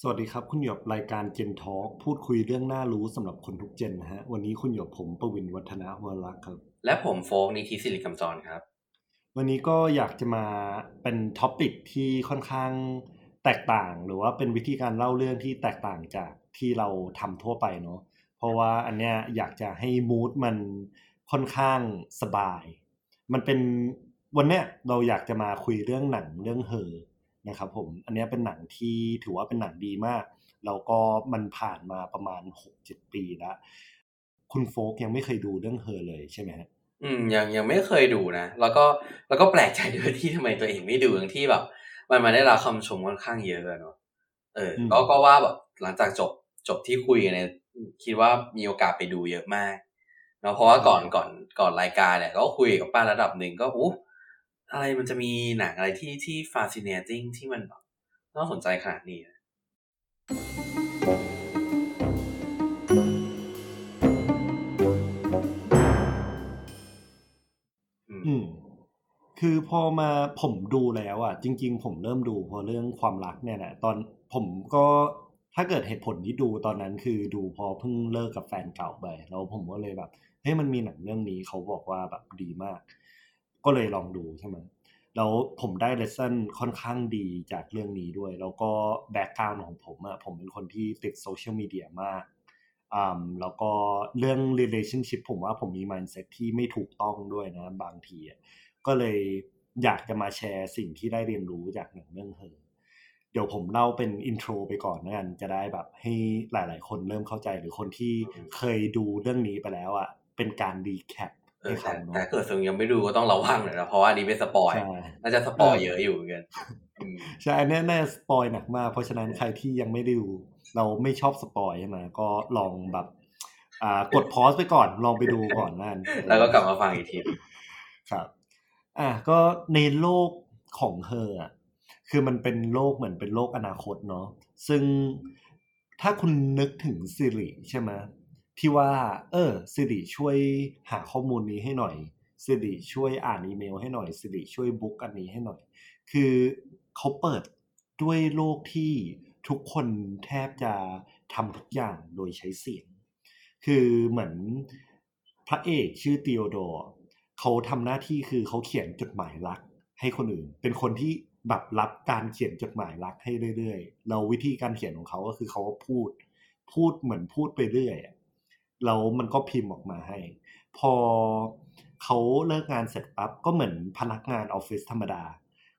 สวัสดีครับ คุณอยู่กับรายการ Gen Talk พูดคุยเรื่องน่ารู้สำหรับคนทุก gen นะฮะ วันนี้คุณอยู่กับผมประวินวัฒนาหัวรักครับ และผมโฟกนิติสิริกำจรครับ วันนี้ก็อยากจะมาเป็น topic ที่ค่อนข้างแตกต่าง หรือว่าเป็นวิธีการเล่าเรื่องที่แตกต่างจากที่เราทำทั่วไปเนาะเพราะว่าอันเนี้ยอยากจะให้ mood มันค่อนข้างสบาย มันเป็นวันเนี้ยเราอยากจะมาคุยเรื่องหนังเรื่องเฮอ นะครับผมอันนี้เป็นหนังที่ถือว่าเป็นหนังดีมาก แล้วก็มันผ่านมาประมาณหกเจ็ดปีแล้ว คุณโฟกยังไม่เคยดูเรื่องเฮอเลยใช่ไหมฮะอืมยังยังไม่เคยดูนะ แล้วก็แล้วก็แปลกใจด้วยที่ทำไมตัวเองไม่ดูอย่างที่แบบ มันมาได้รับคำชมค่อนข้างเยอะเนาะเออก็ก็ว่าแบบหลังจากจบจบที่คุยกันเนี่ยคิดว่ามีโอกาสไปดูเยอะมากเนาะเพราะว่าก่อนก่อนก่อนรายการเนี่ยก็คุยกับป้าระดับหนึ่งก็อู้ อะไรมันจะมีหนังอะไรที่ที่ fascinating ที่มันแบบน่าสนใจขนาดนี้อืมคือพอมาผมดูแล้วอะ จริง ๆ ผมเริ่มดูพราะเรื่องความรักเนี่ยแหละตอนผมก็ถ้าเกิดเหตุผลที่ดูตอนนั้นคือดูพอเพิ่งเลิกกับแฟนเก่าไปแล้วผมก็เลยแบบเฮ้ยมันมีหนังเรื่องนี้เขาบอกว่าแบบดีมาก ก็เลยลองดูใช่ไหม แล้วผมได้ lesson ค่อนข้างดีจากเรื่องนี้ด้วย แล้วก็ background ของผมอะผมเป็นคนที่ติด social media มากอ่าแล้วก็เรื่อง relationship ผมว่าผมมี mindset ที่ไม่ถูกต้องด้วยนะ บางทีอะก็เลยอยากจะมาแชร์สิ่งที่ได้เรียนรู้จากหนังเรื่องเฮอเดี๋ยวผมเล่าเป็น intro ไปก่อนละกันจะได้แบบให้หลาย ๆ คนเริ่มเข้าใจหรือคนที่เคยดูเรื่องนี้ไปแล้วอะเป็นการ recap แต่แต่เกิดถ้ายังไม่ดูก็ต้องระวังหน่อยนะเพราะว่าอันนี้เป็น spoil น่าจะ spoil เยอะอยู่เหมือนกันใช่แน่แน่ spoil หนักมากเพราะฉะนั้นใครที่ยังไม่ได้ดูแล้วไม่ชอบ spoil ใช่ไหมก็ลองแบบอ่ากด pause ไปก่อนลองไปดูก่อนนั่นแล้วก็กลับมาฟังอีกทีครับอะก็ในโลกของเธออะคือมันเป็นโลกเหมือนเป็นโลกอนาคตเนาะซึ่งถ้าคุณนึกถึงสิริใช่ไหม ที่ว่า เออสิริช่วยหาข้อมูลนี้ให้หน่อยสิริช่วยอ่านอีเมลให้หน่อยสิริช่วยบุ๊กอันนี้ให้หน่อย คือเขาเปิดด้วยโลกที่ทุกคนแทบจะทำทุกอย่างโดยใช้เสียง คือเหมือนพระเอกชื่อติโอโดเขาทำหน้าที่คือเขาเขียนจดหมายรัก ให้คนอื่น เป็นคนที่แบบรับการเขียนจดหมายรักให้เรื่อยๆ เราวิธีการเขียนของเขาก็คือเขาพูด พูดเหมือนพูดไปเรื่อย แล้วมันก็พิมพ์ออกมาให้ พอเขาเลิกงานเสร็จปั๊บก็เหมือนพนักงานออฟฟิศธรรมดา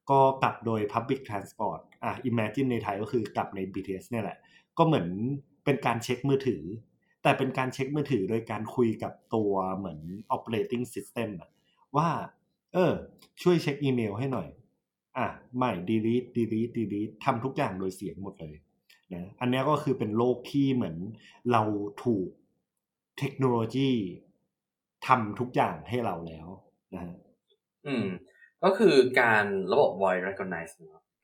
ก็กลับโดย Public Transport อะ Imagine ในไทยก็คือกลับใน BTS เนี่ยแหละ ก็เหมือนเป็นการเช็คมือถือ แต่เป็นการเช็คมือถือโดยการคุยกับตัวเหมือน operating system อะว่าเออ ช่วยเช็คอีเมลให้หน่อย อะ ไม่ delete delete delete ทำทุกอย่างโดยเสียงหมดเลยนะอันนี้ก็คือเป็นโลกที่เหมือนเราถูก เทคโนโลยีทำทุกอย่างให้เราแล้วนะฮะอืม ก็คือการระบบ voice recognize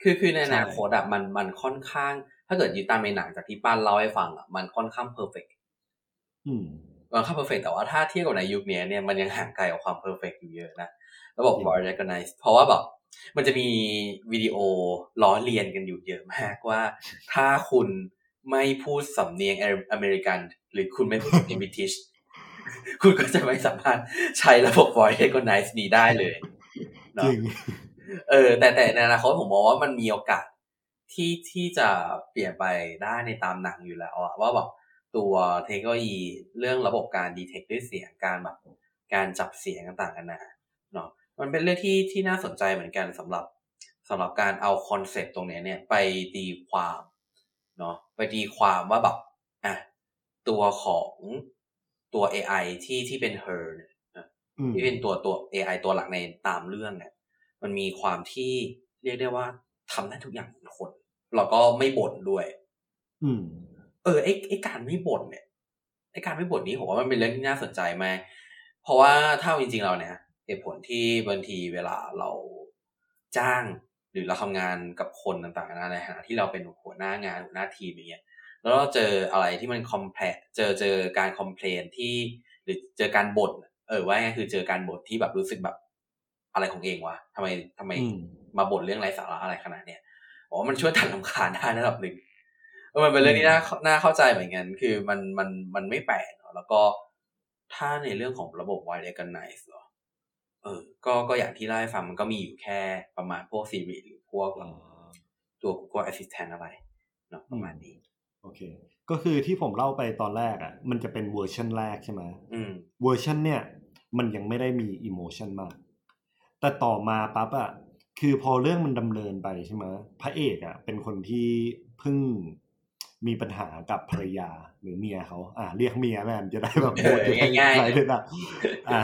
คือคือในอนาคตอะมันมันค่อนข้าง ถ้าเกิดยึดตามในหนังจากที่ป้านเล่าให้ฟังอะมันค่อนข้าง perfect อืมมันค่อนข้าง perfect แต่ว่าถ้าเทียบกับในยุคนี้เนี่ยมันยังห่างไกลกับความ perfect อยู่เยอะนะระบบ voice recognize เพราะว่าแบบมันจะมีวิดีโอล้อเลียนกันอยู่เยอะมากว่า ถ้าคุณ ไม่พูดสำเนียงอเมริกัน หรือคุณไม่พูดสำเนียง British คุณก็จะไม่สามารถใช้ระบบ voice recognize นี้ได้เลยจริงเออ แต่แต่ในอนาคตผมมองว่ามันมีโอกาสที่ที่จะเปลี่ยนไปได้ในตามหนังอยู่แล้วอะว่าแบบตัวเทคโนโลยีเรื่องระบบการ detect ด้วยเสียงการแบบการจับเสียงต่างๆกันนะเนาะมันเป็นเรื่องที่ที่น่าสนใจเหมือนกันสำหรับสำหรับการเอา concept ตรงนี้เนี่ยไปตีความ เนาะไปตีความว่าแบบอะตัวของตัว AI ที่ที่เป็น Her เนี่ยที่เป็นตัวตัว AI ตัวหลักในตามเรื่องเนี่ยมันมีความที่เรียกได้ว่าทำได้ทุกอย่างเป็นคนแล้วก็ไม่บ่นด้วย อืม เออไอ้ไอ้การไม่บ่นเนี่ยไอ้การไม่บ่นนี้ผมว่ามันเป็นเรื่องที่น่าสนใจมากเพราะว่าถ้าจริงๆเราเนี่ยเหตุผลที่บางทีเวลาเราจ้าง หรือเราทำงานกับคนต่างๆในฐานะที่เราเป็นหัวหน้างานหัวหน้าทีมอย่างเงี้ยแล้วเราเจออะไรที่มันคอมเพลเจอเจอการคอมเพลนที่หรือเจอการบ่นเออว่าไงคือเจอการบ่นที่แบบรู้สึกแบบอะไรของเองวะทำไมทำไมมาบ่นเรื่องไร้สาระอะไรขนาดเนี้ยบอกว่ามันช่วยตัดลำคาญได้ระดับหนึ่งเออมันเป็นเรื่องที่น่าน่าเข้าใจเหมือนกันคือมันมันมันไม่แปลกเนาะแล้วก็ถ้าในเรื่องของระบบ wide recognize เหรอ เออ ก็ก็อย่างที่เล่าให้ฟังมันก็มีอยู่แค่ประมาณพวก Siri หรือพวกอ๋อตัว Google Assistant อะไรเนาะประมาณนี้ โอเค ก็คือที่ผมเล่าไปตอนแรกอะ มันจะเป็นเวอร์ชันแรกใช่ไหมอืมเวอร์ชันเนี่ย มันยังไม่ได้มี emotion มาก แต่ต่อมาปั๊บอะคือพอเรื่องมันดำเนินไปใช่ไหมพระเอกอะ เป็นคนที่เพิ่งมีปัญหากับภรรยาหรือเมียเขา อะเรียกเมียแม่งจะได้แบบหมดจะได้ง่ายๆไรเลยนะอะ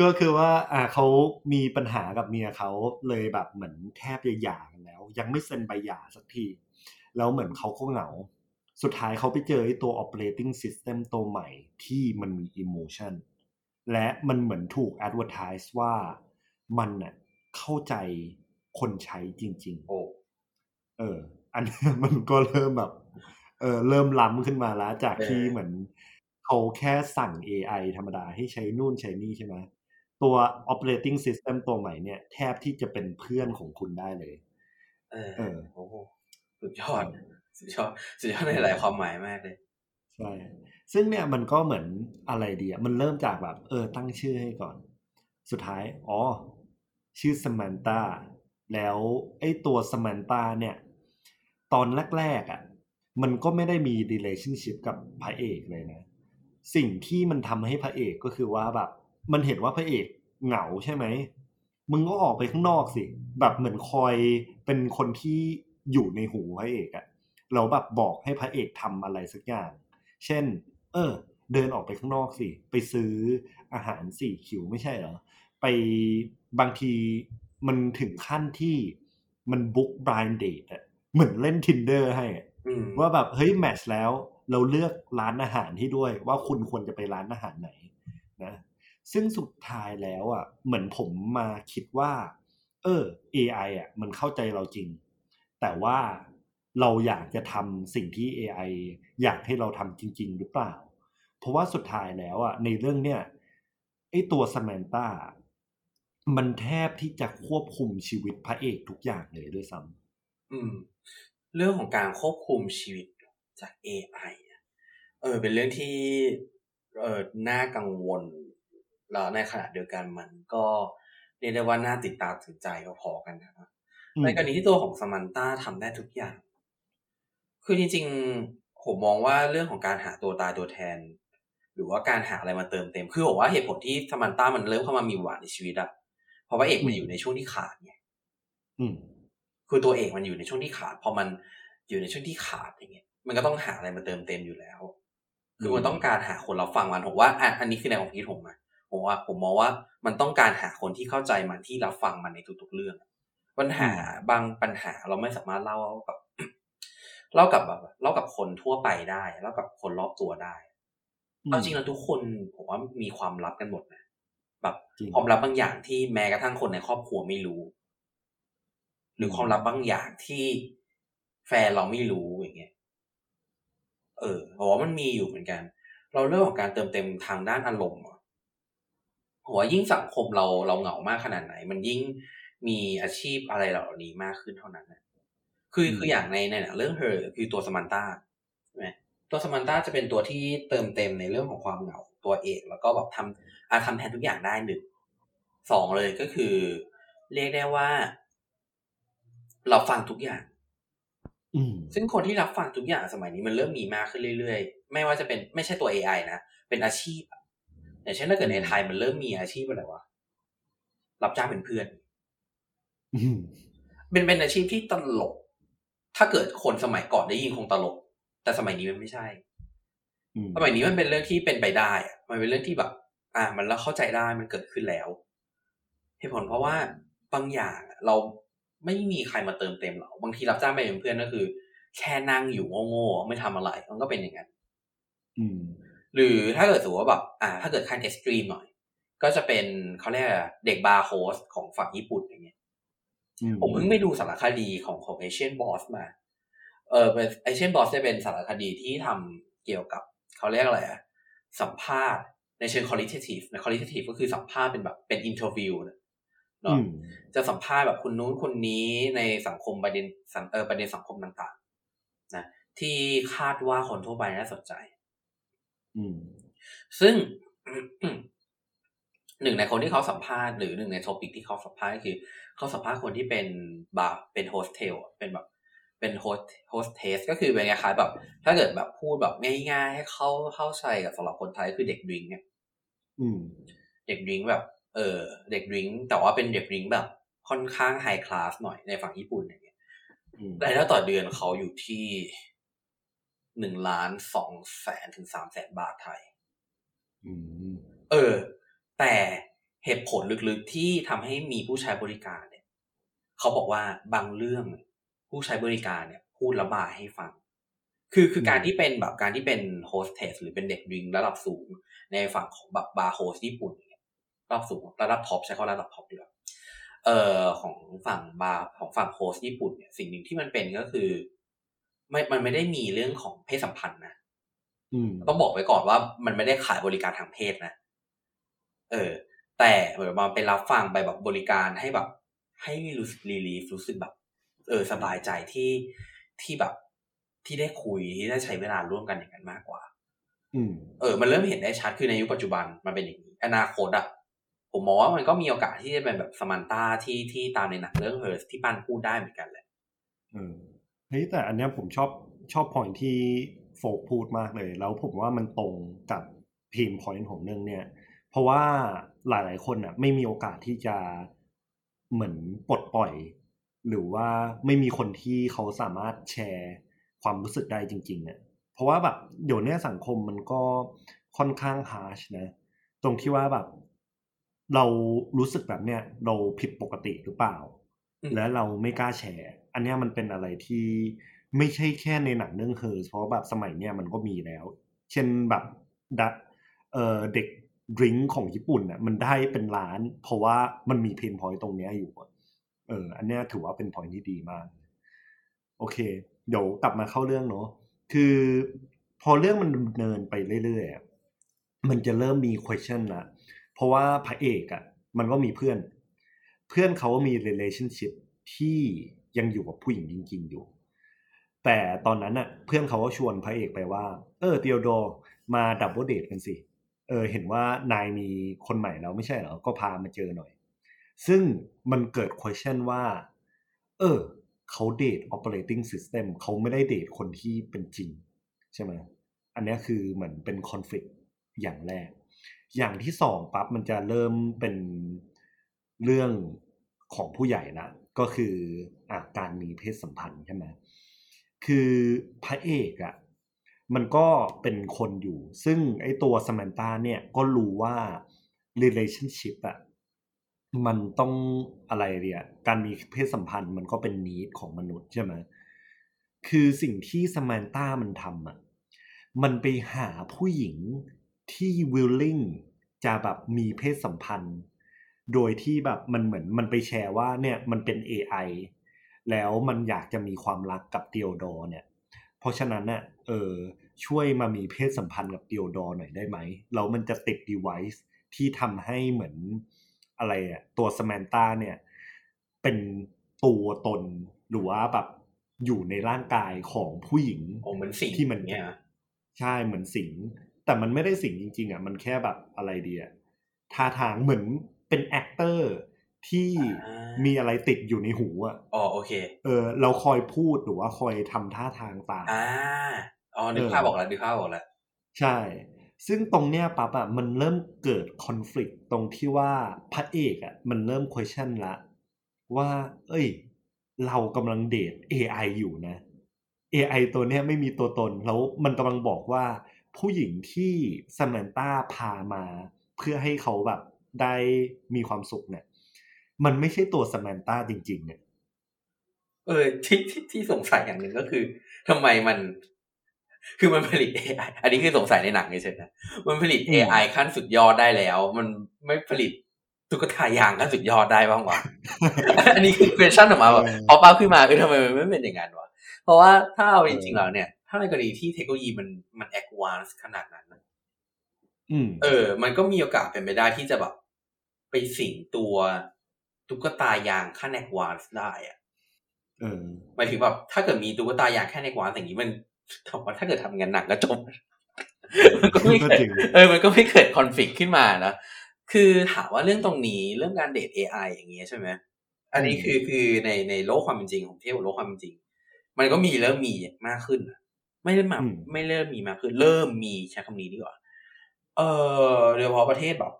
ก็คือว่าอะเขามีปัญหากับเมียเขาเลยแบบเหมือนแทบจะหย่ากันแล้ว ยังไม่เซ็นใบหย่าสักที แล้วเหมือนเขาก็เหงา สุดท้ายเขาไปเจอไอ้ตัว operating system ตัวใหม่ที่มันมี emotion และมันเหมือนถูก advertise ว่ามันน่ะเข้าใจคนใช้จริงโอ้ๆเออ อันนี้มันก็เริ่มแบบ เออเริ่มล้ำขึ้นมาแล้ว จากที่เหมือนเขาแค่สั่ง AI ธรรมดาให้ใช้นู่นใช้นี่ใช่ไหม ตัว operating system ตัวใหม่เนี่ย แทบที่จะเป็นเพื่อนของคุณได้เลย เออเออโอ้โหสุดยอดสุดยอดสุดยอดในหลายความหมายมากเลยใช่ซึ่งเนี่ยมันก็เหมือนอะไรดีอะมันเริ่มจากแบบ เออ ตั้งชื่อให้ก่อน สุดท้าย อ๋อ ชื่อสม a นตาแล้วไอ้ตัวสม a นตาเนี่ย ตอนแรกๆอะมันก็ไม่ได้มี relationship กับพระเอกเลยนะ สิ่งที่มันทำให้พระเอกก็คือว่าแบบ มันเห็นว่าพระเอกเหงาใช่ไหมมึงก็ออกไปข้างนอกสิ แบบเหมือนคอยเป็นคนที่อยู่ในหูพระเอกอะแล้วแบบบอกให้พระเอกทำอะไรสักอย่าง เช่น เออ เดินออกไปข้างนอกสิ ไปซื้ออาหารสี่คิวไม่ใช่เหรอ ไปบางทีมันถึงขั้นที่มันบุ๊กบรายเดทอะเหมือนเล่น tinder ให้อะอืมว่าแบบเฮ้ยแมทช์แล้ว เราเลือกร้านอาหารให้ด้วยว่าคุณควรจะไปร้านอาหารไหน นะ ซึ่งสุดท้ายแล้วอะเหมือนผมมาคิดว่า เออ AI อะมันเข้าใจเราจริง แต่ว่าเราอยากจะทำสิ่งที่ AI อยากให้เราทำจริง ๆ หรือเปล่า เพราะว่าสุดท้ายแล้วอะในเรื่องเนี้ยไอตัวส m มนตามันแทบที่จะควบคุมชีวิตพระเอกทุกอย่างเลยด้วยซ้ำอืม เรื่องของการควบคุมชีวิตจาก AI เออ เป็นเรื่องที่เออน่ากังวล แล้วในขณะเดียวกันมันก็เรียกได้ว่าน่าติดตามถึงใจพอๆกันนะอืมในกรณีที่ตัวของสมันต้าทำได้ทุกอย่าง คือจริงๆผมมองว่าเรื่องของการหาตัวตายตัวแทน หรือว่าการหาอะไรมาเติมเต็ม คือผมว่าเหตุผลที่สมันต้ามันเริ่มเข้ามามีหวานในชีวิตอะเพราะว่าเอกมันอยู่ในช่วงที่ขาดไงอืมคือตัวเอกมันอยู่ในช่วงที่ขาด พอมันอยู่ในช่วงที่ขาดอย่างเงี้ย มันก็ต้องหาอะไรมาเติมเต็มอยู่แล้ว คือมันต้องการหาคนรับฟังมันผมว่าอะอันนี้คือแนวความคิดผมนะ ผมว่าผมมองว่ามันต้องการหาคนที่เข้าใจมันที่รับฟังมันในทุกๆเรื่อง ปัญหาบางปัญหาเราไม่สามารถเล่ากับเล่ากับแบบเล่ากับคนทั่วไปได้เล่ากับคนรอบตัวได้เอาจริงแล้วทุกคนผมว่ามีความลับกันหมดนะแบบจริงความลับบางอย่างที่แม้กระทั่งคนในครอบครัวไม่รู้ หรือความลับบางอย่างที่แฟนเราไม่รู้อย่างเงี้ยเออผมว่ามันมีอยู่เหมือนกัน เราเรื่องของการเติมเต็มทางด้านอารมณ์อะ ผมว่ายิ่งสังคมเราเราเหงามากขนาดไหน มันยิ่งมีอาชีพอะไรเหล่านี้มากขึ้นเท่านั้นนะคืออืมคืออย่างในในหนังเรื่องเธอคือตัวสมันต้าใช่ไหมตัวสมันต้าจะเป็นตัวที่เติมเต็มในเรื่องของความเหงาของตัวเอกแล้วก็แบบทำอาทำแทนทุกอย่างได้หนึ่งสองเลยก็คือ เรียกได้ว่า เราฟังทุกอย่างอืมซึ่งคนที่รับฟังทุกอย่างสมัยนี้มันเริ่มมีมากขึ้นเรื่อยๆ ไม่ว่าจะเป็นไม่ใช่ตัว AI นะ เป็นอาชีพอะ อย่างเช่นถ้าเกิดในไทยมันเริ่มมีอาชีพอะไรวะรับจ้างเป็นเพื่อนอืมเป็นเป็นอาชีพที่ตลก ถ้าเกิดคนสมัยก่อนได้ยินคงตลก แต่สมัยนี้มันไม่ใช่อืมสมัยนี้มันเป็นเรื่องที่เป็นไปได้อะมันเป็นเรื่องที่แบบ อ่า มันแล้วเข้าใจได้มันเกิดขึ้นแล้วเหตุผลเพราะว่าบางอย่างอะเราไม่มีใครมาเติมเต็มเราบางทีรับจ้างไปเป็นเพื่อนก็คือ แค่นั่งอยู่โง่ๆไม่ทำอะไร มันก็เป็นอย่างนั้นอืม หรือถ้าเกิดสมมติว่าแบบอ่า ถ้าเกิดขั้นเอ็กซ์ตรีมหน่อย ก็จะเป็นเขาเรียกอะไรเด็กบาร์โฮสของฝั่งญี่ปุ่นอย่างเงี้ยอืมผมเพิ่งไปดูสารคดีของของเอเชียนบอสมาเออเป็นเอเชียนบอสจะเป็นสารคดีที่ทำเกี่ยวกับเขาเรียกอะไรอะสัมภาษณ์ในเชิง qualitative ใน qualitative ก็คือสัมภาษณ์เป็นแบบเป็น interview นะอืเนาะมจะสัมภาษณ์แบบคนนู้นคนนี้ในสังคมประเด็นสังเออประเด็นสังคมต่างๆ นะ ที่คาดว่าคนทั่วไปน่าสนใจอืม ซึ่งหนึ่งในคนที่เขาสัมภาษณ์หรือหนึ่งใน topic ที่เขาสัมภาษณ์ก็คือเขาสัมภาษณ์คนที่เป็นบาร์เป็น hostess เป็นแบบเป็น host hostess ก็คือเป็นคล้ายๆแบบ ถ้าเกิดแบบพูดแบบง่ายๆ ให้เข้าเข้าใจกับสำหรับคนไทยคือเด็ก drink เนี่ยอืมเด็ก drink แบบ เออ เด็ก drink แต่ว่าเป็นเด็ก drink แบบค่อนข้าง high class หน่อยในฝั่งญี่ปุ่นอย่างเงี้ยอืมรายได้ต่อเดือนเขาอยู่ที่ หนึ่งล้านสองแสนถึงสามแสนบาทไทยอืมเออ แต่เหตุผลลึกๆที่ทำให้มีผู้ใช้บริการเนี่ย เขาบอกว่าบางเรื่องผู้ใช้บริการเนี่ย พูดระบายให้ฟัง คือคือการที่เป็นแบบการที่เป็น hostess หรือเป็นเด็ก drink ระดับสูง ในฝั่งของแบบบาร์ host ญี่ปุ่นเนี่ยระดับสูงระดับ top ใช้คำว่าระดับ top ดีกว่าเอ่อของฝั่งบาร์ของฝั่ง host ญี่ปุ่นเนี่ยสิ่งหนึ่งที่มันเป็นก็คือ ไม่มันไม่ได้มีเรื่องของเพศสัมพันธ์นะอืมต้องบอกไว้ก่อนว่ามันไม่ได้ขายบริการทางเพศนะ เออ แต่เหมือนมาเป็นรับฟังไปแบบบริการให้แบบ ให้รู้สึกรีลีฟรู้สึกแบบ เออ สบายใจที่ที่แบบ ที่ได้คุยที่ได้ใช้เวลาร่วมกันอย่างนั้นมากกว่าอืมเออ มันเริ่มเห็นได้ชัดคือในยุคปัจจุบันมันเป็นอย่างนี้ อนาคตอะผมมองว่ามันก็มีโอกาสที่จะเป็นแบบสมันตาที่ที่ตามในหนังเรื่องเฮอร์ที่ปั้นพูดได้เหมือนกันแหละ เออเฮ้ยแต่อันเนี้ยผมชอบชอบพอยที่โฟกพูดมากเลย แล้วผมว่ามันตรงกับ pain point ของเรื่องเนี่ย เพราะว่าหลายๆคนอะไม่มีโอกาสที่จะเหมือนปลดปล่อย หรือว่าไม่มีคนที่เขาสามารถแชร์ความรู้สึกได้จริงๆอะเพราะว่าแบบเดี๋ยวเนี้ยสังคมมันก็ค่อนข้าง harsh นะ ตรงที่ว่าแบบ เรารู้สึกแบบเนี้ยเราผิดปกติหรือเปล่าอืมและเราไม่กล้าแชร์ อันนี้มันเป็นอะไรที่ไม่ใช่แค่ในหนังเรื่อง Her เพราะแบบสมัยเนี้ยมันก็มีแล้ว เช่นแบบดะเอ่อเด็ก drink ของญี่ปุ่นน่ะมันได้เป็นล้าน เพราะว่ามันมี pain point ตรงเนี้ยอยู่เออ อันเนี้ยถือว่าเป็น point ที่ดีมาก โอเค เดี๋ยวกลับมาเข้าเรื่องเนาะคือพอเรื่องมันดำเนินไปเรื่อยๆมันจะเริ่มมี question ละเพราะว่าพระเอกอะ่ะ มันก็มีเพื่อน เพื่อนเขามี relationship ที่ ยังอยู่กับผู้หญิงจริง ๆ อยู่ แต่ตอนนั้นอะเพื่อนเขาก็ชวนพระเอกไปว่า เออ Theodore มา double date กันสิเออเห็นว่านายมีคนใหม่แล้วไม่ใช่เหรอ ก็พามาเจอหน่อย ซึ่งมันเกิด question ว่า เออเขาเดท operating system เขาไม่ได้เดทคนที่เป็นจริง ใช่ไหมอันนี้คือเหมือนเป็น conflict อย่างแรก อย่างที่สองปั๊บมันจะเริ่มเป็นเรื่องของผู้ใหญ่ละ ก็คืออะการมีเพศสัมพันธ์ใช่ไหมคือพระเอกอะ่ะมันก็เป็นคนอยู่ ซึ่งไอ้ตัวสม a นตาเนี่ยก็รู้ว่า relationship อะ่ะมันต้องอะไรเดียการมีเพศสัมพันธ์มันก็เป็นนีดของมนุษย์ใช่ไหมคือสิ่งที่สม a นตามันทำอะ มันไปหาผู้หญิงที่ willing จะแบบมีเพศสัมพันธ์ โดยที่แบบมันเหมือนมันไปแชร์ว่าเนี่ยมันเป็น AI แล้วมันอยากจะมีความรักกับเดียวดอเนี่ย เพราะฉะนั้นเนี่ยเออช่วยมามีเพศสัมพันธ์กับเดียวดอหน่อยได้ไหมแล้วมันจะติด device ที่ทำให้เหมือนอะไรอะตัวสม a นตาเนี่ย เป็นตัวตนหรือว่าแบบอยู่ในร่างกายของผู้หญิงโอ้เหมือนสิงที่มันเนี่ยนะใช่เหมือนสิงแต่มันไม่ได้สิงจริง ๆอะมันแค่แบบอะไรดีอะท่าทางเหมือน เป็น actor ที่อ่ามีอะไรติดอยู่ในหูอะอ๋อโอเค เออ เราคอยพูดหรือว่าคอยทำท่าทางตามอ่าอ๋อนึกเออภาพบอกแล้วนึกภาพบอกแล้วใช่ ซึ่งตรงเนี้ยปั๊บอะมันเริ่มเกิดคอน FLICT ตรงที่ว่าพระเอกอะมันเริ่ม question ละ ว่า เอ้ย เรากำลังเดท AI อยู่นะ AI ตัวเนี้ยไม่มีตัวตนแล้วมันกำลังบอกว่าผู้หญิงที่สม a นตาพามา เพื่อให้เขาแบบ ได้มีความสุขเนี่ย มันไม่ใช่ตัวสม a นตาจริง ๆ เนี่ย เออที่ที่ที่สงสัยอย่างหนึ่งก็คือทำไมมัน คือมันผลิต AI อันนี้คือสงสัยในหนังเฉยๆนะมันผลิตอืม AI ขั้นสุดยอดได้แล้ว มันไม่ผลิตตุ๊กตายางขั้นสุดยอดได้บ้างวะอันนี้คือ question ออกมาแบบเออพอป้าขึ้นมาเออทำไมมันไม่เป็นอย่างนั้นวะเพราะว่าถ้าเอาจริงๆแล้วเนี่ย ถ้าในกรณีที่เทคโนโลยีมันมัน advance ขนาดนั้นนะอืมเออ มันก็มีโอกาสเป็นไปได้ที่จะแบบ ไปสิงตัวตุ๊กตายางขั้น advance ได้อะเออหมายถึงแบบถ้าเกิดมีตุ๊กตายางแค่ในกวานอย่างนี้มันแต่ว่าถ้าเกิดทำงานหนักก็จบ มันก็ไม่ก็เกิดจริงเออ มันก็ไม่เกิดคอนฟ lict ขึ้นมานะ คือถามว่าเรื่องตรงนี้เรื่องการเดท AI อย่างเงี้ยใช่ไหม อันนี้คือคือในในโลกความเป็นจริงของเทียบกับโลกความเป็นจริง มันก็มีเริ่มมีมากขึ้นนะไม่ได้มาอืมไม่เริ่มมีมากขึ้น เริ่มมีใช้คำนี้ดีกว่า เออโดยเฉพาะประเทศแบบ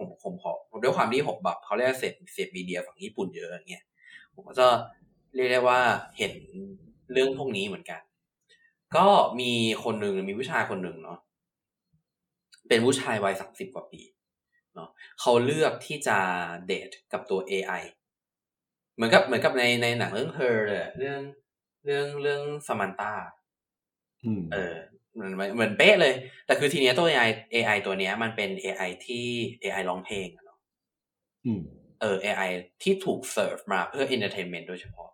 ผมผมขอผมด้วยความที่ผมแบบเขาเรียกว่าเสพเสพมีเดียฝั่งญี่ปุ่นเยอะอย่างเงี้ยผมก็จะเรียกได้ว่าเห็นเรื่องพวกนี้เหมือนกัน ก็มีคนหนึ่งมีผู้ชายคนหนึ่งเนาะเป็นผู้ชายวัยสามสิบกว่าปีเนาะเขาเลือกที่จะเดทกับตัว AI เหมือนกับเหมือนกับในในหนังเรื่อง Her เลยอะเรื่องเรื่องเรื่องสมันตาอืมเออเห มือนเหมือนเป๊ะเลย แต่คือทีเนี้ยตัว AI AI ตัวเนี้ย มันเป็น AI ที่ AI ร้องเพลงอะเนาะอืมเออ AI ที่ถูกเสิร์ฟมาเพื่อ entertainment โดยเฉพาะ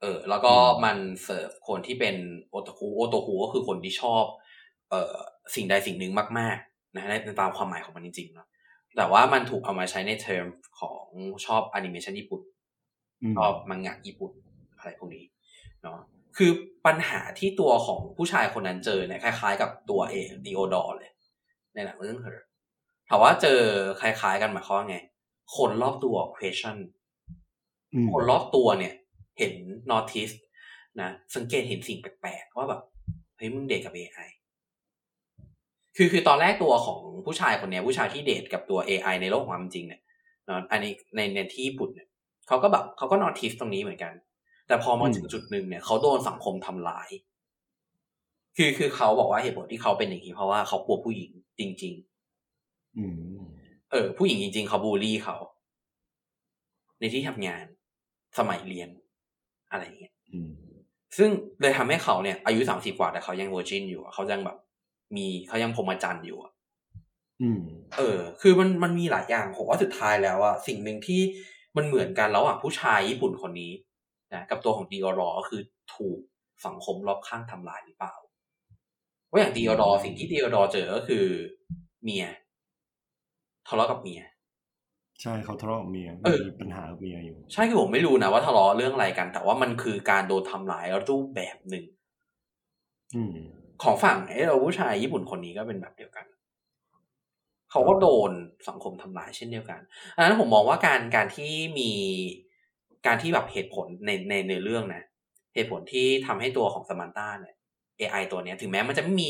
เออ แล้วก็อืมมันเสิร์ฟคนที่เป็นโอตาคุโอตาคุก็คือคนที่ชอบ เอ่อสิ่งใดสิ่งหนึ่งมาก ๆ นะในในตามความหมายของมันจริงๆเนาะแต่ว่ามันถูกเอามาใช้ในเทอมของชอบแอนิเมชันญี่ปุ่นอืมชอบมังงะญี่ปุ่นอะไรพวกนี้เนาะ คือปัญหาที่ตัวของผู้ชายคนนั้นเจอเนี่ยคล้ายๆ กับตัวของ Theodore เลย ในหนังเรื่อง Her ถามว่าเจอคล้ายๆ กันหมายความว่าไง คนรอบตัว question อืมคนรอบตัวเนี่ย เห็น notice นะสังเกตเห็นสิ่งแปลกๆว่าแบบเฮ้ยมึงเดทกับ AI คือคือตอนแรกตัวของผู้ชายคนเนี้ยผู้ชายที่เดทกับตัว AI ในโลกความเป็นจริงเนี่ยเนอะอันนี้ในในที่ญี่ปุ่นเนี่ยเขาก็แบบเขาก็ notice ตรงนี้เหมือนกัน แต่พอมาถึงจุดหนึ่งเนี่ยเขาโดนสังคมทำลาย คือคือเขาบอกว่าเหตุผลที่เขาเป็นอย่างนี้เพราะว่าเขากลัวผู้หญิงจริง ๆ อืมเออ ผู้หญิงจริง ๆ เขาบูลลี่เขา ในที่ทำงานสมัยเรียน อะไรอย่างเงี้ยอืมซึ่งเลยทำให้เขาเนี่ย อายุสามสิบกว่าแต่เขายังเวอร์จินอยู่อะเขายังแบบ มีเขายังพรหมจรรย์อยู่อะอืมเออ คือมันมันมีหลายอย่างผมว่าสุดท้ายแล้วอะสิ่งหนึ่งที่มันเหมือนกันแล้วอะผู้ชายญี่ปุ่นคนนี้ นะกับตัวของดีออรอก็คือถูกสังคมรอบข้างทำลายหรือเปล่าว่าอย่างดีออรอสิ่งที่ดีออรอเจอก็คือเมียทะเลาะกับเมียใช่เขาทะเลาะกับเมียเออมีปัญหากับเมียอยู่ ใช่คือผมไม่รู้นะว่าทะเลาะเรื่องอะไรกัน แต่ว่ามันคือการโดนทำลายรูปแบบหนึ่งอืมของฝั่งไอ้เราผู้ชายญี่ปุ่นคนนี้ก็เป็นแบบเดียวกัน เขาก็โดนสังคมทำลายเช่นเดียวกันอันนั้นผมมองว่าการการที่มี การที่แบบเหตุผลในในในเรื่องนะ เหตุผลที่ทำให้ตัวของสมันต้าเนี่ย AI ตัวเนี้ยถึงแม้มันจะไม่มี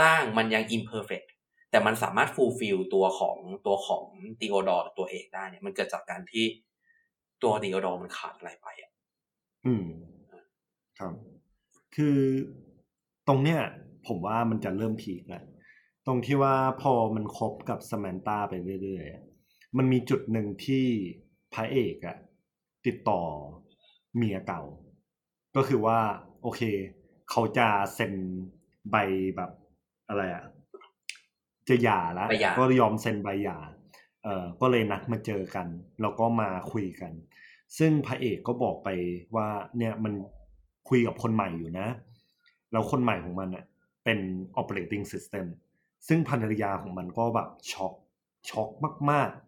ร่างมันยัง imperfect แต่มันสามารถ fulfill ตัวของตัวของดีโอดอตัวเอกได้เนี่ยมันเกิดจากการที่ตัวดีโอดอมันขาดอะไรไปอะอืม ครับ คือตรงเนี้ยผมว่ามันจะเริ่มพีคแหละตรงที่ว่าพอมันคบกับส m มนตาไปเรื่อยๆอะมันมีจุดหนึ่งที่พระเอกอะ ติดต่อเมียเก่า ก็คือว่า โอเค เขาจะเซ็นใบแบบอะไรอะจะหย่าแล้วใบหย่าก็ยอมเซ็นใบหย่าเอ่อก็เลยนัดมาเจอกัน แล้วก็มาคุยกัน ซึ่งพระเอกก็บอกไปว่าเนี่ยมันคุยกับคนใหม่อยู่นะ แล้วคนใหม่ของมันอะเป็น operating system ซึ่งภรรยาของมันก็แบบช็อกช็อกมาก ๆ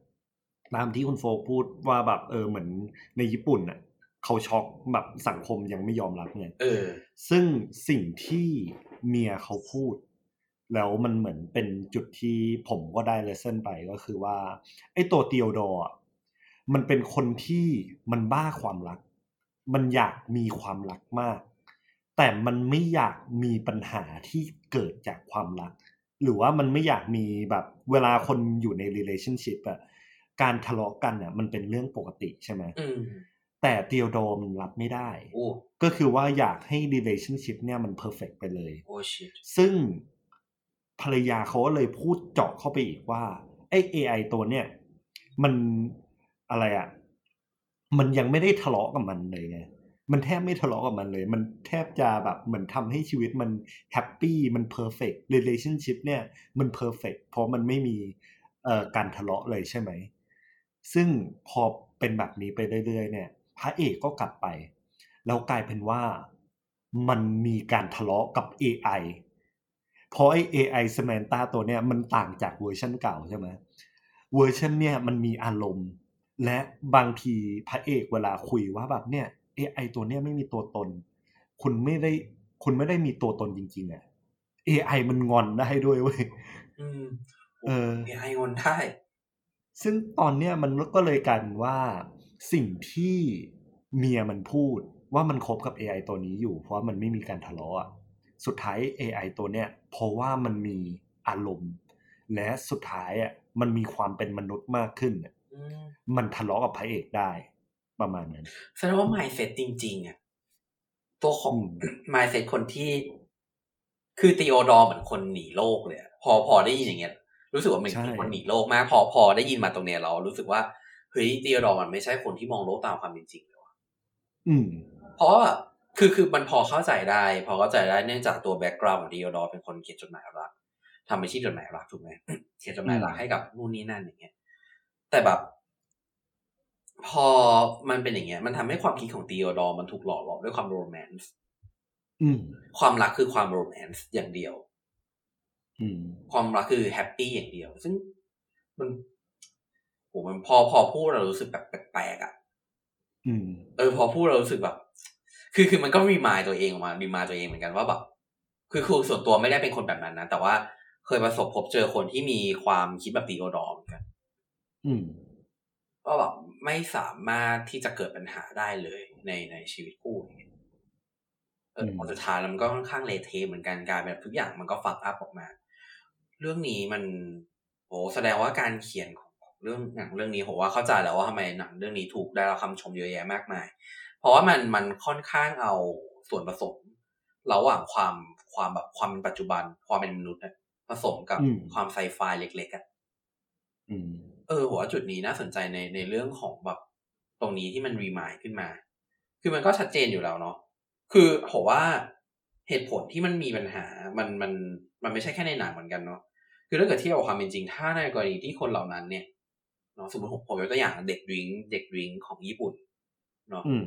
ตามที่คุณโฟกพูดว่าแบบเออเหมือนในญี่ปุ่นอะเขาช็อกแบบสังคมยังไม่ยอมรับไงเออ ซึ่งสิ่งที่เมียเขาพูด แล้วมันเหมือนเป็นจุดที่ผมก็ได้เลเซนไปก็คือว่า ไอ้ตัวเตียวดอร์อะมันเป็นคนที่มันบ้าความรัก มันอยากมีความรักมาก แต่มันไม่อยากมีปัญหาที่เกิดจากความรัก หรือว่ามันไม่อยากมีแบบเวลาคนอยู่ใน relationship อะ การทะเลาะกันอะมันเป็นเรื่องปกติใช่ไหมอืมแต่เตียวดอร์มันรับไม่ได้โอ้ก็คือว่าอยากให้ relationship เนี่ยมัน perfect ไปเลยโอ้ชิตซึ่งภรรยาเขาก็เลยพูดเจาะเข้าไปอีกว่าไอ้ AI ตัวเนี่ย มันอะไรอะ่ะ มันยังไม่ได้ทะเลาะกับมันเลยไงมันแทบไม่ทะเลาะกับมันเลย มันแทบจะแบบเหมือนทำให้ชีวิตมัน happy มัน perfect relationship เนี่ย มัน perfect เพราะมันไม่มีเอ่อการทะเลาะเลยใช่ไหม ซึ่งพอเป็นแบบนี้ไปเรื่อยๆเนี่ย พระเอกก็กลับไป แล้วกลายเป็นว่ามันมีการทะเลาะกับ AI เพราะไอ้ AI Samantha ตัวเนี้ยมันต่างจากเวอร์ชันเก่าใช่ไหมเวอร์ชันเนี่ยมันมีอารมณ์ และบางทีพระเอกเวลาคุยว่าแบบเนี่ย AI ตัวเนี้ยไม่มีตัวตน คุณไม่ได้คุณไม่ได้มีตัวตนจริง ๆอะ AI มันงอนได้ด้วยเว้ยอืมเออเอไองอนได้ ซึ่งตอนเนี้ยมันก็เลยกลายเป็นว่าสิ่งที่เมียมันพูดว่ามันคบกับ AI ตัวนี้อยู่ เพราะว่ามันไม่มีการทะเลาะอะสุดท้าย AI ตัวเนี้ยเพราะว่ามันมีอารมณ์ และสุดท้ายอะมันมีความเป็นมนุษย์มากขึ้นอะอืมมันทะเลาะกับพระเอกได้ประมาณนั้นแสดงว่า mindset จริง ๆอะตัวของอืม mindset คนที่ คือ Theodore เหมือนคนหนีโลกเลยอะพอพอได้ยินอย่างเงี้ย รู้สึกว่ามันใช่เป็นคนหนีโลกมากพอพอได้ยินมาตรงเนี้ยเรา รู้สึกว่าเฮ้ย Theodore มันไม่ใช่คนที่มองโลกตามความเป็นจริงเลยว่ะอืมเพราะว่าแบบคือคือมันพอเข้าใจได้ พอเข้าใจได้เนื่องจากตัว background ของ Theodore เป็นคนเขียนจดหมายรักทำอาชีพจดหมายรักถูกไหมเขียนจดหมายรักให้กับนู่นนี่นั่นอย่างเงี้ย แต่แบบ พอมันเป็นอย่างเงี้ย มันทำให้ความคิดของ Theodore มันถูกหล่อหลอมด้วยความ romance อืมความรักคือความ romance อย่างเดียวอืม ความรักคือ happy อย่างเดียว ซึ่งมันโหมันพอพอพูดเรารู้สึกแบบแปลกๆอะอืมเออ พอพูดเรารู้สึกแบบ คือคือมันก็ remind ตัวเองออกมา remind ตัวเองเหมือนกันว่าแบบคือคือส่วนตัวไม่ได้เป็นคนแบบนั้นนะแต่ว่าเคยประสบพบเจอคนที่มีความคิดแบบตีโอดอร์เหมือนกันอืมว่าแบบไม่สามารถที่จะเกิดปัญหาได้เลยในในชีวิตคู่อย่างเงี้ยเอออืมพอสุดท้ายแล้วมันก็ค่อนข้างเละเทะเหมือนกันกลายเป็นแบบทุกอย่างมันก็ฟักอัพออกมา เรื่องนี้มันโหแสดงว่าการเขียนของเรื่องหนังเรื่องนี้ผมว่าเข้าใจแล้วว่าทำไมหนังเรื่องนี้ถูกได้รับคำชมเยอะแยะมากมาย เพราะว่ามันมันค่อนข้างเอาส่วนผสมระหว่างความความแบบความเป็นปัจจุบัน ความเป็นมนุษย์อะผสมกับอืมความไซไฟเล็กๆอะอืมเออผมว่าจุดนี้น่าสนใจในในเรื่องของแบบตรงนี้ที่มันรีมายขึ้นมา คือมันก็ชัดเจนอยู่แล้วเนาะคือผมว่าเหตุผลที่มันมีปัญหา มันมันมันไม่ใช่แค่ในหนังเหมือนกันเนาะ คือถ้าเกิดเที่ยวกับความเป็นจริง ถ้าในกรณีที่คนเหล่านั้นเนี่ยเนาะสมมติผมผมยกตัวอย่างเด็ก drink เด็ก drink ของญี่ปุ่นเนาะอืม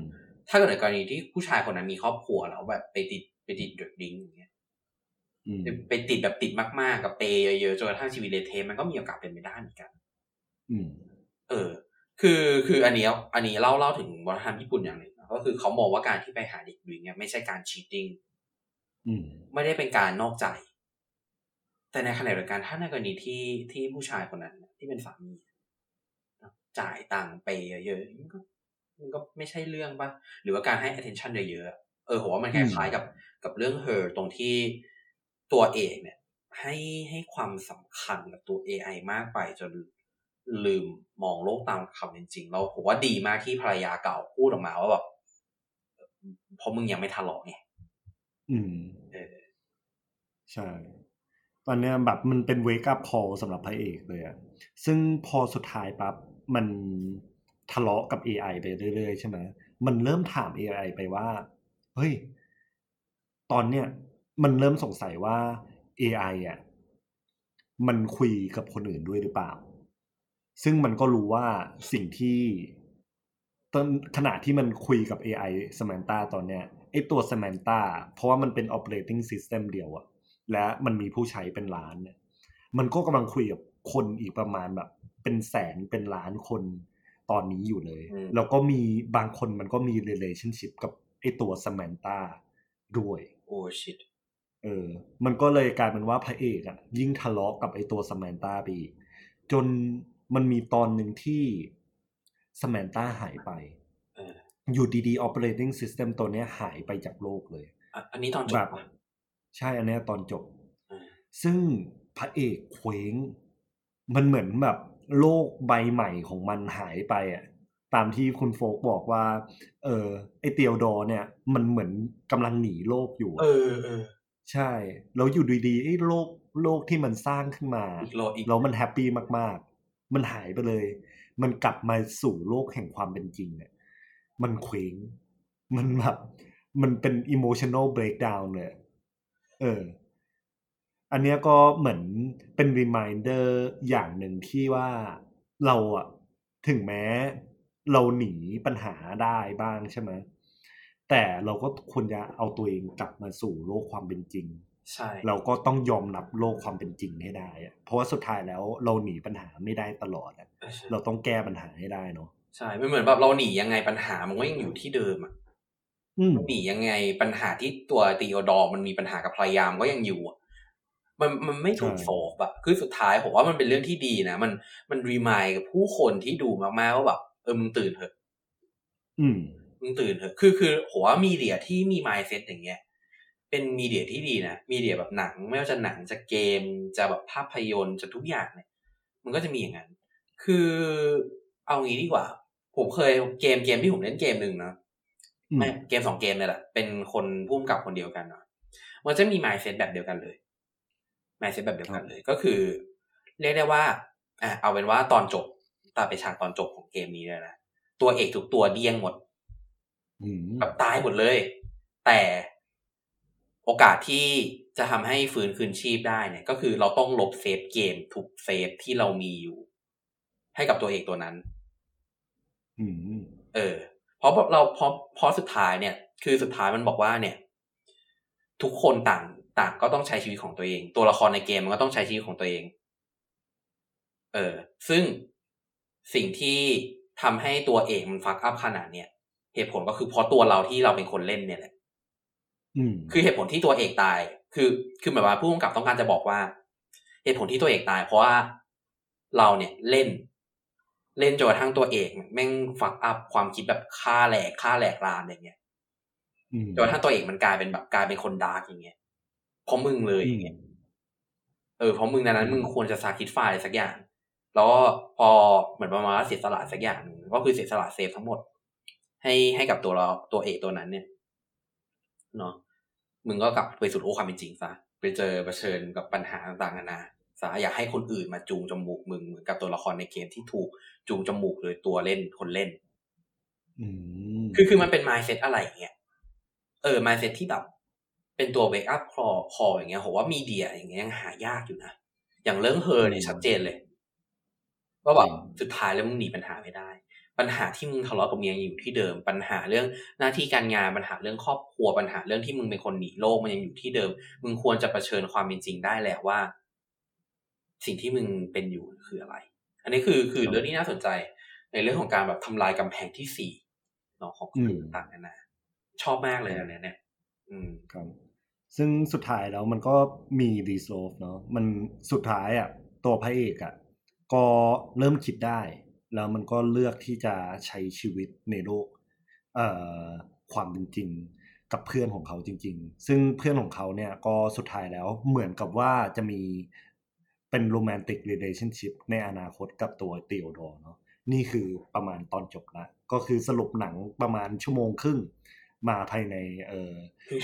ถ้าเกิดในกรณีที่ผู้ชายคนนั้นมีครอบครัวแล้วแบบไปติดไปติดเด็ก drink อย่างเงี้ยอืมไปติดแบบติดมากๆกับ pay เยอะๆจนกระทั่งชีวิตเละเทะมันก็มีโอกาสเป็นไปได้เหมือนกันอืมเออ คือคืออันนี้อันนี้เล่าเล่าถึงวัฒนธรรมญี่ปุ่นอย่างหนึ่งนะก็คือเขามองว่าการที่ไปหาเด็ก drink เนี่ยไม่ใช่การ cheating อืมไม่ได้เป็นการนอกใจ แต่ในขณะเดียวกันถ้าในกรณีที่ที่ผู้ชายคนนั้น ที่เป็นสามีจ่ายตังค์ไปเยอะๆมันก็มันก็ไม่ใช่เรื่องปะหรือว่าการให้ attention เยอะๆเออผมว่ามันคล้ายๆกับกับเรื่อง her ตรงที่ตัวเอกเนี่ย ให้ให้ความสำคัญกับตัว AI มากไปจนลืมมองโลกตามความเป็นจริงเราผมว่าดีมากที่ภรรยาเก่าพูดออกมาว่าแบบเพราะมึงยังไม่ทะเลาะไงอืม เออ ใช่ ตอนเนี้ยแบบมันเป็น wake up call สำหรับพระเอกเลยอะซึ่งพอสุดท้ายปั๊บมันทะเลาะกับ AI ไปเรื่อยๆใช่ไหมมันเริ่มถาม AI ไปว่า เฮ้ย ตอนเนี้ยมันเริ่มสงสัยว่า AI อะมันคุยกับคนอื่นด้วยหรือเปล่า ซึ่งมันก็รู้ว่าสิ่งที่ตอนขณะที่มันคุยกับ AI Samantha ตอนเนี้ยไอตัว Samantha เพราะว่ามันเป็น operating system เดียวอะ และมันมีผู้ใช้เป็นล้านเนี่ย มันก็กำลังคุยกับคนอีกประมาณแบบ เป็นแสนเป็นล้านคนตอนนี้อยู่เลยอืมแล้วก็มีบางคนมันก็มี relationship กับไอตัว Samantha ด้วย โอ้ชิตเออ มันก็เลยกลายเป็นว่าพระเอกอะยิ่งทะเลาะกับไอตัวสแมนตาไปอีกจนมันมีตอนหนึ่งที่สแมนตาหายไปเอออยู่ดีๆ operating system ตัวเนี้ยหายไปจากโลกเลยอะอันนี้ตอนจแบบบปะ ใช่อันเนี้ยตอนจบอ่าซึ่งพระเอกเคว้ง มันเหมือนแบบโลกใบใหม่ของมันหายไปอะตามที่คุณโฟกบอกว่า เออไอเตียวดอร์เนี่ย มันเหมือนกำลังหนีโลกอยู่อะเออเออใช่ แล้วอยู่ดีๆไอ้โลกโลกที่มันสร้างขึ้นมาอีกโลอีกแล้วมันแฮปปี้มากๆ มันหายไปเลย มันกลับมาสู่โลกแห่งความเป็นจริงเนี่ยมันเคว้ง มันแบบ มันเป็น emotional breakdown เลย เออ อันเนี้ยก็เหมือนเป็น reminder อย่างหนึ่งที่ว่าเราอะถึงแม้เราหนีปัญหาได้บ้างใช่ไหมแต่เราก็ควรจะเอาตัวเองกลับมาสู่โลกความเป็นจริง ใช่ เราก็ต้องยอมรับโลกความเป็นจริงให้ได้อะเพราะว่าสุดท้ายแล้วเราหนีปัญหาไม่ได้ตลอดอะเออใช่เราต้องแก้ปัญหาให้ได้เนาะใช่ไม่เหมือนแบบเราหนียังไงปัญหามันก็ยังอยู่ที่เดิมอะอืม หนียังไงปัญหาที่ตัวตีโอดอร์มันมีปัญหากับภรรยามนก็ยังอยู่อะมันมันไม่ถูกใช่โฟกอะคือสุดท้ายผมว่ามันเป็นเรื่องที่ดีนะมันมันรีมายกับผู้คนที่ดูมากๆว่าแบบเออมึงตื่นเถอะอืมมึงตื่นเถอะคือคือผมว่ามีเดียที่มีมายเซ็ตอย่างเงี้ยเป็นมีเดียที่ดีนะมีเดียแบบหนัง ไม่ว่าจะหนังจะเกมจะแบบภาพยนตร์จะทุกอย่างเนี่ย มันก็จะมีอย่างนั้น คือเอางี้ดีกว่า ผมเคยเกมเกมที่ผมเล่นเกมหนึ่งนะอืม ไม่เกมสองเกมเลยแหละเป็นคนพุ่มกับคนเดียวกันเนาะมันจะมีมายเซ็ตแบบเดียวกันเลยมายเซ็ตแบบเดียวกันเลย ก็คือ เรียกได้ว่าอะเอาเป็นว่าตอนจบตาไปฉากตอนจบของเกมนี้เลยนะตัวเอกทุกตัวเดี้ยงหมดอืมแบบตายหมดเลย แต่โอกาสที่จะทำให้ฟื้นคืนชีพได้เนี่ย ก็คือเราต้องลบ save game ทุก save ที่เรามีอยู่ ให้กับตัวเอกตัวนั้นอืมเออ เพราะเราเพราะเพราะสุดท้ายเนี่ย คือสุดท้ายมันบอกว่าเนี่ย ทุกคนต่างต่างก็ต้องใช้ชีวิตของตัวเอง ตัวละครในเกมมันก็ต้องใช้ชีวิตของตัวเอง เออ ซึ่งสิ่งที่ทำให้ตัวเอกมันฟักอัพขนาดเนี่ยเหตุผลก็คือเพราะตัวเราที่เราเป็นคนเล่นเนี่ยแหละอืมคือเหตุผลที่ตัวเอกตาย คือ คือหมายว่าผู้กำกับต้องการจะบอกว่า เหตุผลที่ตัวเอกตาย เพราะว่าเราเนี่ยเล่น เล่นจนกระทั่งตัวเอกแม่งฟักอัพความคิดแบบฆ่าแหลกฆ่าแหลกลานอย่างเงี้ยอืมจนกระทั่งตัวเอกมันกลายเป็นแบบกลายเป็นคนดาร์กอย่างเงี้ยเพราะมึงเลยอย่างเงี้ยเออเพราะมึงดังนั้นมึงควรจะซาคิดไฟอะไรสักอย่าง แล้วก็พอเหมือนประมาณว่าเสียสละสักอย่างหนึ่งก็คือเสียสละเซฟทั้งหมด ให้ให้กับตัวเราตัวเอกตัวนั้นเนี่ยเนาะมึงก็กลับไปสู่โลกความเป็นจริงซะไปเจอเผชิญกับปัญหาต่างๆนานา ซะอย่าให้คนอื่นมาจูงจมูกมึงเหมือนกับตัวละครในเกมที่ถูกจูงจมูกโดยตัวเล่นคนเล่นอืมคือคือมันเป็น mindset อะไรอย่างเงี้ยเออ mindset ที่แบบ เป็นตัว wake up call call อย่างเงี้ยผมว่ามีเดียอย่างเงี้ยยังหายากอยู่นะอย่างเรื่องเฮอเนี่ยชัดเจนเลยว่าแบบสุดท้ายแล้วมึงหนีปัญหาไม่ได้ ปัญหาที่มึงทะเลาะกับเมียยังอยู่ที่เดิม ปัญหาเรื่องหน้าที่การงานปัญหาเรื่องครอบครัวปัญหาเรื่องที่มึงเป็นคนหนีโลกมันยังอยู่ที่เดิม มึงควรจะเผชิญความเป็นจริงได้แล้วว่า สิ่งที่มึงเป็นอยู่คืออะไร อันนี้คือคือเรื่องที่น่าสนใจในเรื่องของการแบบทำลายกำแพงที่สี่เนาะของคนอื่นต่างๆนานาชอบมากเลยอันเนี้ยเนี่ย อืมครับซึ่งสุดท้ายแล้วมันก็มีรีโซฟเนาะมันสุดท้ายอะ ตัวพระเอกอะ ก็เริ่มคิดได้ แล้วมันก็เลือกที่จะใช้ชีวิตในโลกเอ่อความเป็นจริงกับเพื่อนของเขาจริง ๆ ซึ่งเพื่อนของเขาเนี่ยก็สุดท้ายแล้วเหมือนกับว่าจะมี เป็นโรแมนติก r e l a t i o n s h i p ในอนาคตกับตัวเตียวดอร์เนาะนี่คือประมาณตอนจบละก็คือสรุปหนังประมาณชั่วโมงครึ่ง มาภายในเอ่อ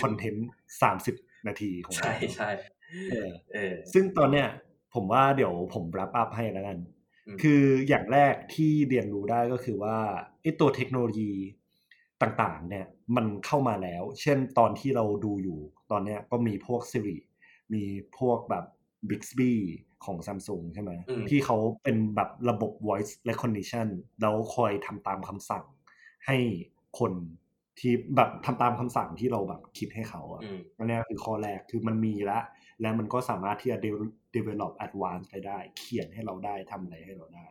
คอนเทนต์สามสิบนาทีของเราใช่ใช่เออเออซึ่งตอนเนี้ยผมว่าเดี๋ยวผมรับอัพให้แล้วกันอืมคืออย่างแรกที่เรียนรู้ได้ก็คือว่าไอ้ตัวเทคโนโลยีต่างๆ เนี่ยมันเข้ามาแล้ว เช่นตอนที่เราดูอยู่ ตอนเนี้ยก็มีพวก Siri มีพวกแบบ Bixby ของ Samsung ใช่ไหมอืมที่เขาเป็นแบบระบบ voice recognition แล้วคอยทำตามคำสั่ง ให้คนที่แบบทำตามคำสั่งที่เราแบบคิดให้เขาอะอืมอันเนี้ยคือข้อแรกคือมันมีแล้วแล้วมันก็สามารถที่จะ de- develop advance ไปได้ เขียนให้เราได้ทำอะไรให้เราได้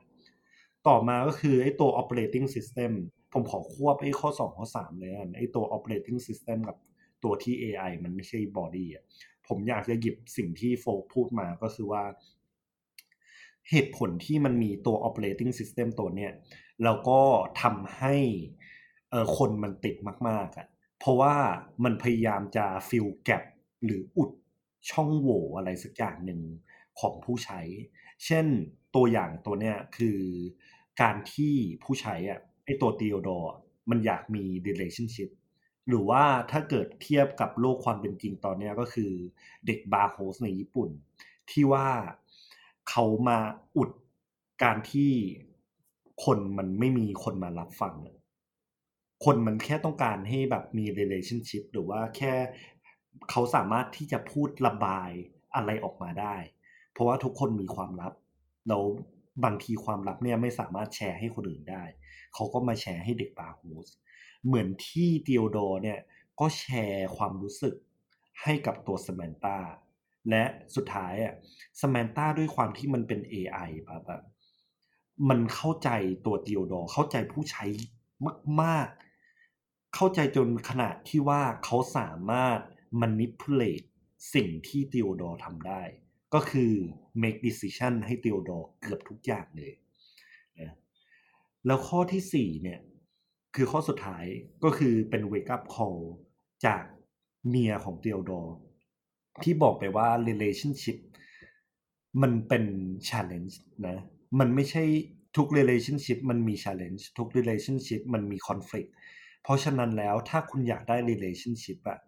ต่อมาก็คือไอ้ตัว operating system ผมขอควบไอ้ข้อ 2 ข้อ 3 เลยกันไอ้ตัว operating system กับตัวที่ AI มันไม่ใช่ body อะผมอยากจะหยิบสิ่งที่โฟกพูดมาก็คือว่า เหตุผลที่มันมีตัว operating system ตัวเนี้ยแล้วก็ทำให้เออคนมันติดมากๆอะเพราะว่ามันพยายามจะ fill gap หรืออุดช่องโหว่อะไรสักอย่างหนึ่งของผู้ใช้ เช่นตัวอย่างตัวเนี้ยคือการที่ผู้ใช้อะไอตัว Theodore อมันอยากมี relationship หรือว่าถ้าเกิดเทียบกับโลกความเป็นจริงตอนนี้ก็คือเด็กบาร์โฮสในญี่ปุ่น ที่ว่า เขามาอุดการที่คนมันไม่มีคนมารับฟัง คนมันแค่ต้องการให้แบบมี relationship หรือว่าแค่เขาสามารถที่จะพูดระบายอะไรออกมาได้ เพราะว่าทุกคนมีความลับ แล้วบางทีความลับเนี่ยไม่สามารถแชร์ให้คนอื่นได้ เขาก็มาแชร์ให้เด็กบาร์โฮสเหมือนที่ธีโอดอร์เนี่ยก็แชร์ความรู้สึกให้กับตัวส m มนตา และสุดท้ายอะส m มนต้าด้วยความที่มันเป็น AI แบบแบบมันเข้าใจตัวธีโอดอร์เข้าใจผู้ใช้มาก ๆ เข้าใจจนขนาดที่ว่าเขาสามารถ manipulate สิ่งที่ธีโอดอร์ทำได้ ก็คือ make decision ให้ติโอดอร์เกือบทุกอย่างเลยนะแล้วข้อที่สี่เนี่ย คือข้อสุดท้ายก็คือเป็น wake up call จากเมียของติโอดอร์ ที่บอกไปว่า relationship มันเป็น challenge นะ มันไม่ใช่ทุก relationship มันมี challenge ทุก relationship มันมี conflict เพราะฉะนั้นแล้วถ้าคุณอยากได้ relationship อะ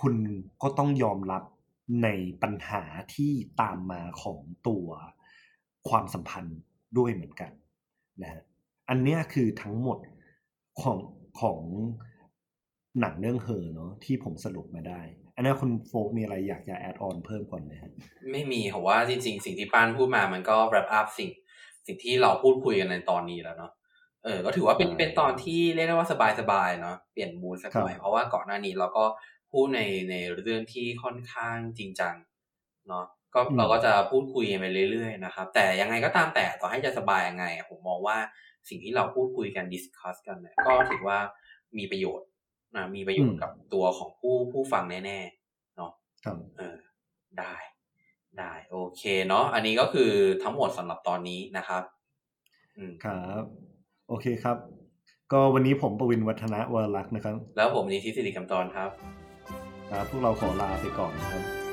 คุณก็ต้องยอมรับในปัญหาที่ตามมาของตัวความสัมพันธ์ด้วยเหมือนกันนะฮะอันนี้คือทั้งหมดของของหนังเรื่องเฮอเนาะที่ผมสรุปมาได้ อันนี้คุณโฟกมีอะไรอยากจะแอดออนเพิ่มก่อนไหมฮะไม่มีผมว่าจริงๆ สิ่งที่ป้านพูดมามันก็ wrap up สิ่ง สิ่งที่เราพูดคุยกันในตอนนี้แล้วเนาะเออก็ถือว่าเป็นเป็นตอนที่เรียกได้ว่าสบายๆเนาะเปลี่ยนมูดสักหน่อยเพราะว่าก่อนหน้านี้เราก็พูดในในเรื่องที่ค่อนข้างจริงจังเนาะก็เราก็จะพูดคุยไปเรื่อยๆนะครับ แต่ยังไงก็ตามแต่ต่อให้จะสบายยังไง ผมมองว่าสิ่งที่เราพูดคุยกันดิสคัสกันเนี่ยก็ถือว่ามีประโยชน์ นะมีประโยชน์กับตัวของผู้ผู้ฟังแน่ๆเนาะครับเออ ได้ ได้ โอเคเนาะอันนี้ก็คือทั้งหมดสำหรับตอนนี้นะครับอืมครับ โอเคครับ ก็วันนี้ผมประวินวัฒนะวรลักษณ์นะครับ แล้วผมนิติสิริกำจรครับครับพวกเราขอลาไปก่อนนะครับครับ